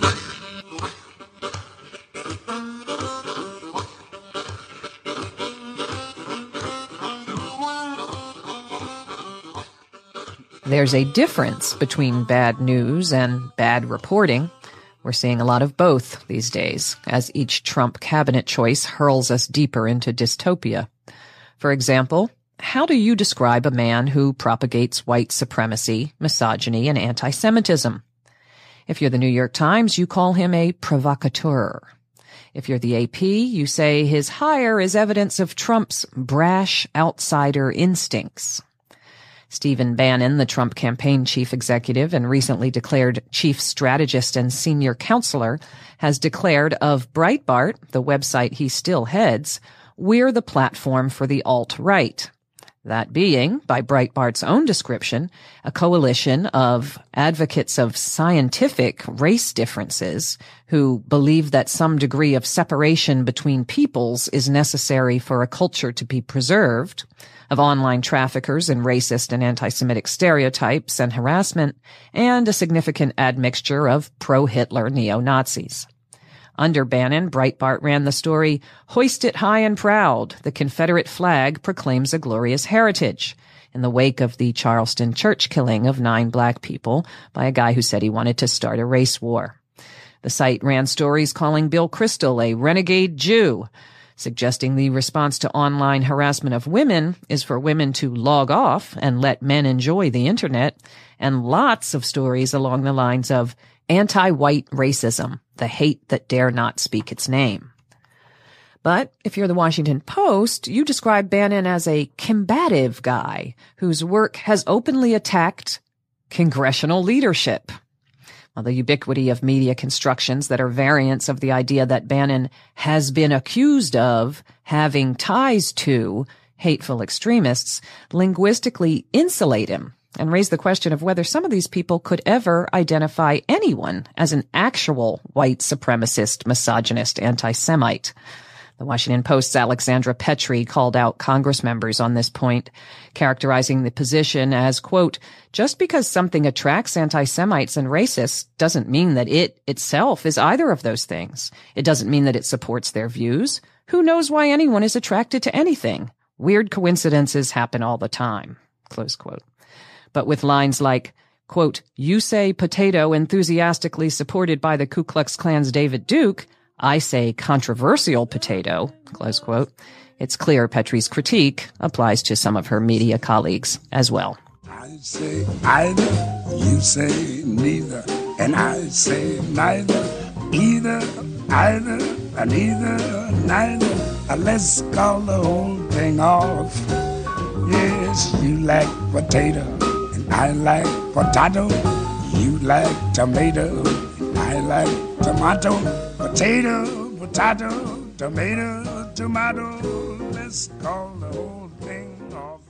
O: There's a difference between bad news and bad reporting. We're seeing a lot of both these days, as each Trump cabinet choice hurls us deeper into dystopia. For example, how do you describe a man who propagates white supremacy, misogyny, and anti-Semitism? If you're the New York Times, you call him a provocateur. If you're the AP, you say his hire is evidence of Trump's brash outsider instincts. Stephen Bannon, the Trump campaign chief executive and recently declared chief strategist and senior counselor, has declared of Breitbart, the website he still heads, we're the platform for the alt-right. That being, by Breitbart's own description, a coalition of advocates of scientific race differences who believe that some degree of separation between peoples is necessary for a culture to be preserved, of online traffickers and racist and anti-Semitic stereotypes and harassment, and a significant admixture of pro-Hitler neo-Nazis. Under Bannon, Breitbart ran the story, Hoist it high and proud, the Confederate flag proclaims a glorious heritage, in the wake of the Charleston church killing of nine black people by a guy who said he wanted to start a race war. The site ran stories calling Bill Kristol a renegade Jew, suggesting the response to online harassment of women is for women to log off and let men enjoy the internet, and lots of stories along the lines of anti-white racism, the hate that dare not speak its name. But if you're the Washington Post, you describe Bannon as a combative guy whose work has openly attacked congressional leadership. The ubiquity of media constructions that are variants of the idea that Bannon has been accused of having ties to hateful extremists linguistically insulate him and raise the question of whether some of these people could ever identify anyone as an actual white supremacist, misogynist, anti-Semite. The Washington Post's Alexandra Petri called out Congress members on this point, characterizing the position as, quote, just because something attracts anti-Semites and racists doesn't mean that it itself is either of those things. It doesn't mean that it supports their views. Who knows why anyone is attracted to anything? Weird coincidences happen all the time. Close quote but with lines like, quote, you say potato enthusiastically supported by the Ku Klux Klan's David Duke. I say controversial potato, close quote. It's clear Petri's critique applies to some of her media colleagues as well.
T: I say either, you say neither, and I say neither, either, either, and either, neither. Let's call the whole thing off. Yes, you like potato, and I like potato. You like tomato, I like tomato. Potato, potato, tomato, tomato. Let's call the whole thing off.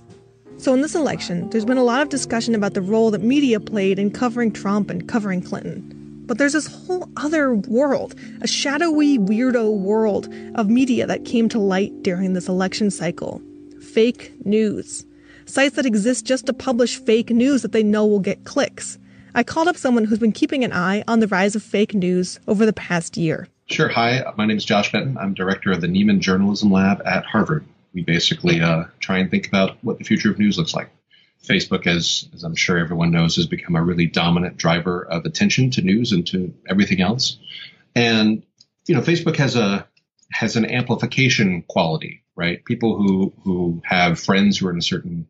U: So, in this election, there's been a lot of discussion about the role that media played in covering Trump and covering Clinton. But there's this whole other world, a shadowy, weirdo world of media that came to light during this election cycle fake news. Sites that exist just to publish fake news that they know will get clicks. I called up someone who's been keeping an eye on the rise of fake news over the past year.
V: Sure. Hi, my name is Josh Benton. I'm director of the Nieman Journalism Lab at Harvard. We basically uh, try and think about what the future of news looks like. Facebook, as, as I'm sure everyone knows, has become a really dominant driver of attention to news and to everything else. And you know, Facebook has a has an amplification quality, right? People who who have friends who are in a certain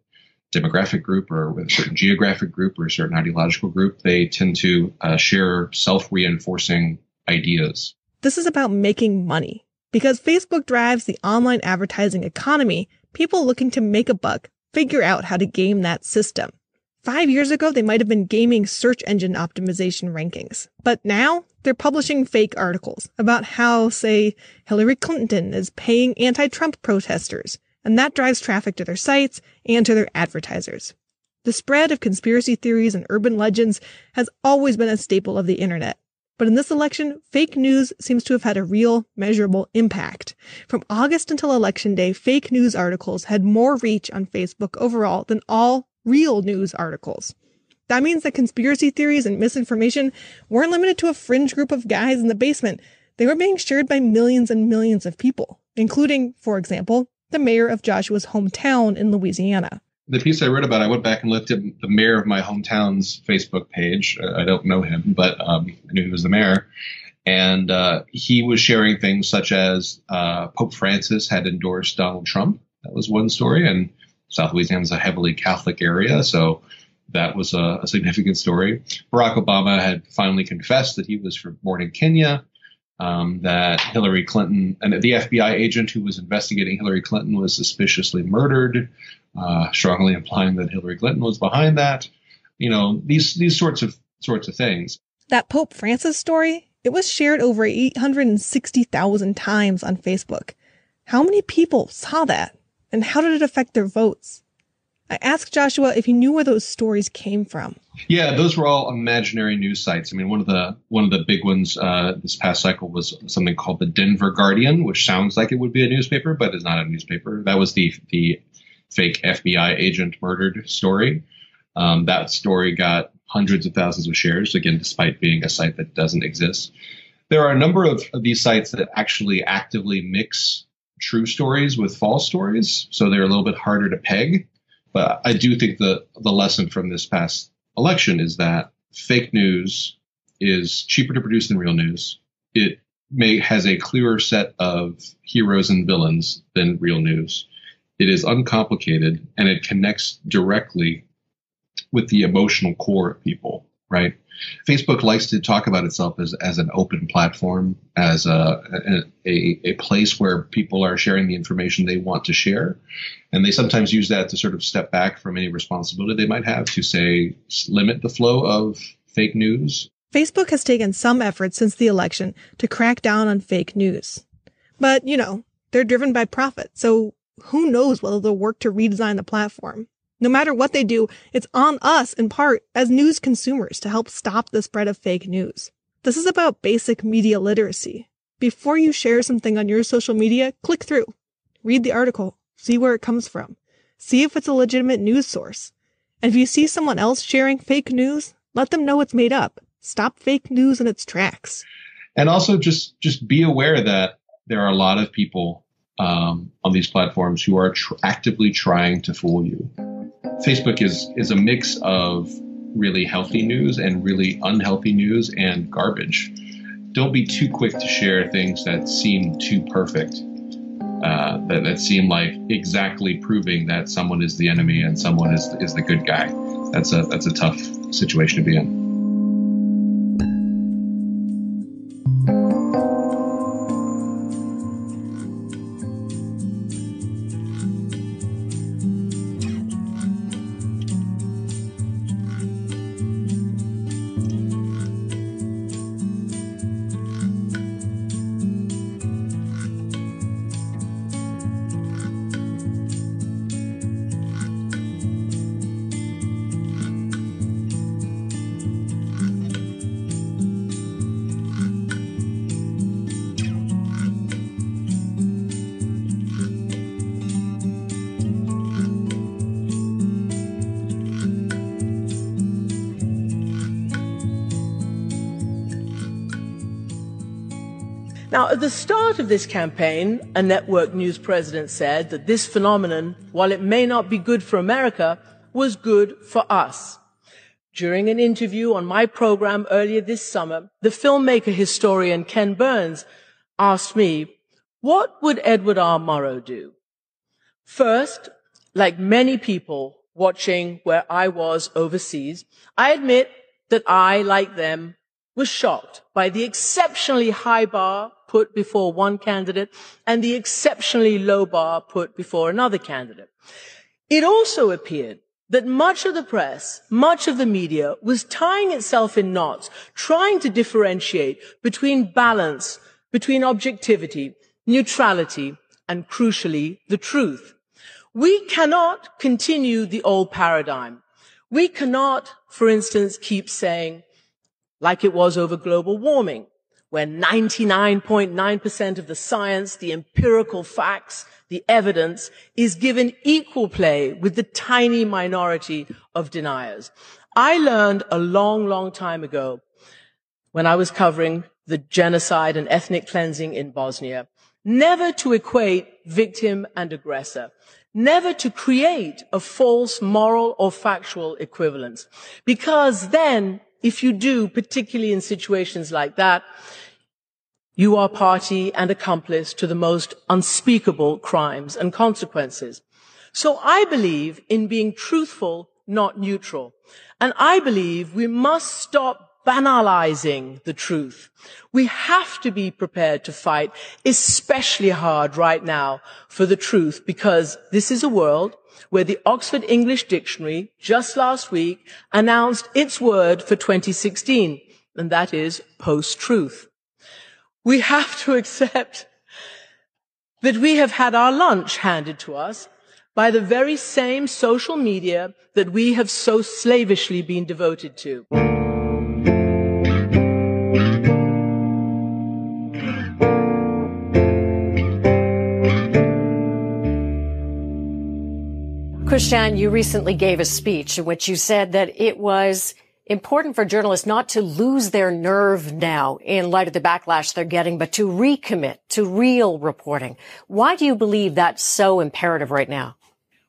V: demographic group or with a certain geographic group or a certain ideological group, they tend to uh, share self reinforcing ideas.
U: This is about making money because Facebook drives the online advertising economy. People looking to make a buck figure out how to game that system. Five years ago, they might have been gaming search engine optimization rankings. But now they're publishing fake articles about how, say, Hillary Clinton is paying anti-Trump protesters, and that drives traffic to their sites and to their advertisers. The spread of conspiracy theories and urban legends has always been a staple of the internet. But in this election, fake news seems to have had a real, measurable impact. From August until election day, fake news articles had more reach on Facebook overall than all real news articles. That means that conspiracy theories and misinformation weren't limited to a fringe group of guys in the basement. They were being shared by millions and millions of people, including, for example, the mayor of Joshua's hometown in Louisiana
V: the piece I wrote about, I went back and looked at the mayor of my hometown's Facebook page. Uh, I don't know him, but um, I knew he was the mayor. And uh, he was sharing things such as uh, Pope Francis had endorsed Donald Trump. That was one story. And South Louisiana is a heavily Catholic area, so that was a, a, significant story. Barack Obama had finally confessed that he was born in Kenya. Um, that Hillary Clinton and the FBI agent who was investigating Hillary Clinton was suspiciously murdered uh, strongly implying that Hillary Clinton was behind that. You know, these these sorts of sorts of things.
U: That Pope Francis story, it was shared over 860,000 times on Facebook. How many people saw that? And how did it affect their votes? I asked Joshua if he knew where those stories came from.
V: Yeah, those were all imaginary news sites. I mean, one of the one of the big ones uh, this past cycle was something called the Denver Guardian, which sounds like it would be a newspaper, but is not a newspaper. That was the the fake FBI agent murdered story. Um, that story got hundreds of thousands of shares, again, despite being a site that doesn't exist. There are a number of, of these sites that actually actively mix true stories with false stories, so they're a little bit harder to peg. But I do think the the lesson from this past election is that fake news is cheaper to produce than real news. It may has a clearer set of heroes and villains than real news. It is uncomplicated and it connects directly with the emotional core of people, right? Facebook likes to talk about itself as, as an open platform, as a, a, a place where people are sharing the information they want to share. And they sometimes use that to sort of step back from any responsibility they might have to say, limit the flow of fake news.
U: Facebook has taken some efforts since the election to crack down on fake news. But, you know, they're driven by profit. So who knows whether they'll work to redesign the platform. No matter what they do, it's on us in part as news consumers to help stop the spread of fake news. This is about basic media literacy. Before you share something on your social media, click through. Read the article. See where it comes from. See if it's a legitimate news source. And if you see someone else sharing fake news, let them know it's made up. Stop fake news in its tracks.
V: And also just, just be aware that there are a lot of people um, on these platforms who are tr- actively trying to fool you. Facebook is is a mix of really healthy news and really unhealthy news and garbage. Don't be too quick to share things that seem too perfect, uh, that, that seem like exactly proving that someone is the enemy and someone is, is the good guy. That's a, that's a tough situation to be in.
W: Now, at the start of this campaign, a network news president said that this phenomenon, while it may not be good for America, was good for us. During an interview on my program earlier this summer, the filmmaker historian Ken Burns asked me, what would Edward R. Murrow do? First, like many people watching where I was overseas, I admit that I, like them, was shocked by the exceptionally high bar put before one candidate and the exceptionally low bar put before another candidate. It also appeared that much of the press, much of the media was tying itself in knots, trying to differentiate between balance, between objectivity, neutrality, and crucially, the truth. We cannot continue the old paradigm. We cannot, for instance, keep saying, like it was over global warming, where 99.9% of the science, the empirical facts, the evidence is given equal play with the tiny minority of deniers. I learned a long, long time ago when I was covering the genocide and ethnic cleansing in Bosnia, never to equate victim and aggressor, never to create a false moral or factual equivalence. Because then, if you do, particularly in situations like that, you are party and accomplice to the most unspeakable crimes and consequences. So I believe in being truthful, not neutral. And I believe we must stop banalizing the truth. We have to be prepared to fight especially hard right now for the truth because this is a world where the Oxford English Dictionary just last week announced its word for 2016, and that is post-truth we have to accept that we have had our lunch handed to us by the very same social media that we have so slavishly been devoted to.
X: Christiane, you recently gave a speech in which you said that it was important for journalists not to lose their nerve now in light of the backlash they're getting, but to recommit to real reporting. Why do you believe that's so imperative right now?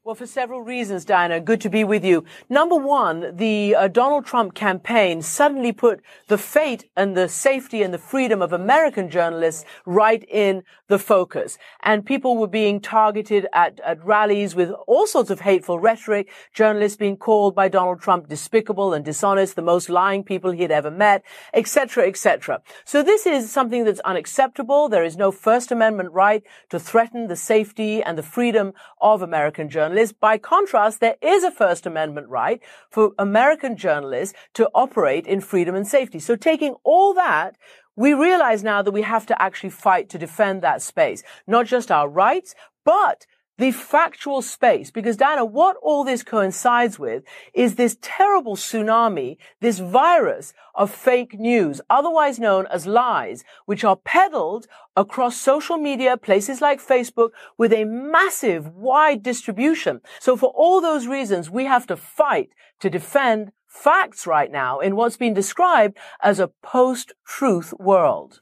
W: Well, for several reasons, Diana. Good to be with you. Number one, the uh, Donald Trump campaign suddenly put the fate and the safety and the freedom of American journalists right in the focus. And people were being targeted at, at rallies with all sorts of hateful rhetoric, journalists being called by Donald Trump despicable and dishonest, the most lying people he had ever met, etc., etc. So this is something that's unacceptable. There is no First Amendment right to threaten the safety and the freedom of American journalists journalists. By contrast, there is a First Amendment right for American journalists to operate in freedom and safety. So taking all that, we realize now that we have to actually fight to defend that space, not just our rights, but the factual space, because Diana, what all this coincides with is this terrible tsunami, this virus of fake news, otherwise known as lies, which are peddled across social media, places like Facebook, with a massive wide distribution. So for all those reasons, we have to fight to defend facts right now in what's been described as a post-truth world.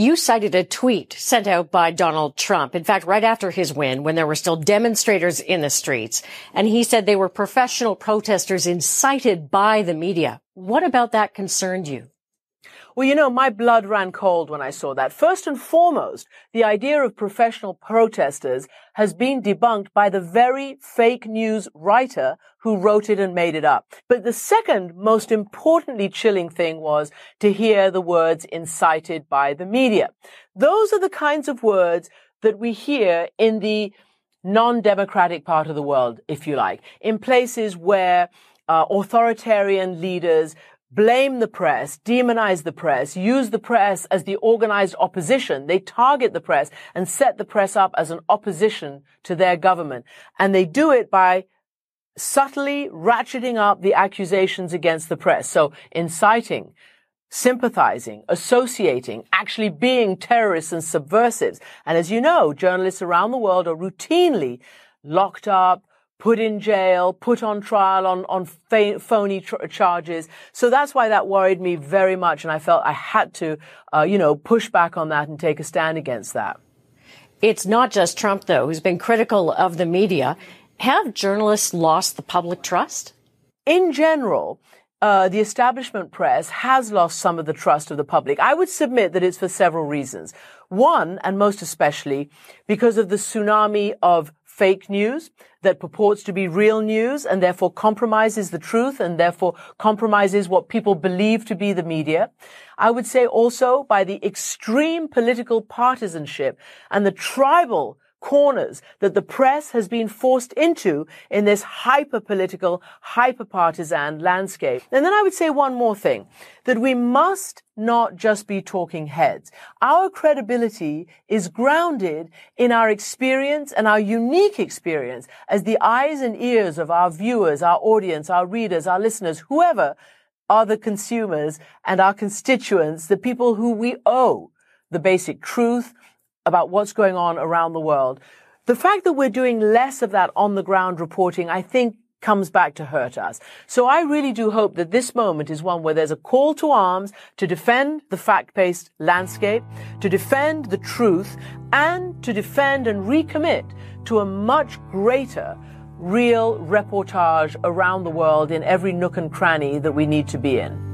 X: You cited a tweet sent out by Donald Trump. In fact, right after his win, when there were still demonstrators in the streets, and he said they were professional protesters incited by the media. What about that concerned you?
W: Well, you know, my blood ran cold when I saw that. First and foremost, the idea of professional protesters has been debunked by the very fake news writer who wrote it and made it up. But the second most importantly chilling thing was to hear the words incited by the media. Those are the kinds of words that we hear in the non-democratic part of the world, if you like, in places where uh, authoritarian leaders blame the press, demonize the press, use the press as the organized opposition. They target the press and set the press up as an opposition to their government. And they do it by subtly ratcheting up the accusations against the press. So inciting, sympathizing, associating, actually being terrorists and subversives. And as you know, journalists around the world are routinely locked up, put in jail, put on trial on, on fa- phony tr- charges. So that's why that worried me very much. And I felt I had to, uh, you know, push back on that and take a stand against that.
X: It's not just Trump, though, who's been critical of the media. Have journalists lost the public trust?
W: In general, uh, the establishment press has lost some of the trust of the public. I would submit that it's for several reasons. One, and most especially, because of the tsunami of fake news that purports to be real news and therefore compromises the truth and therefore compromises what people believe to be the media. I would say also by the extreme political partisanship and the tribal corners that the press has been forced into in this hyper political, hyper partisan landscape. And then I would say one more thing, that we must not just be talking heads. Our credibility is grounded in our experience and our unique experience as the eyes and ears of our viewers, our audience, our readers, our listeners, whoever are the consumers and our constituents, the people who we owe the basic truth, about what's going on around the world. The fact that we're doing less of that on the ground reporting, I think comes back to hurt us. So I really do hope that this moment is one where there's a call to arms to defend the fact-based landscape, to defend the truth, and to defend and recommit to a much greater real reportage around the world in every nook and cranny that we need to be in.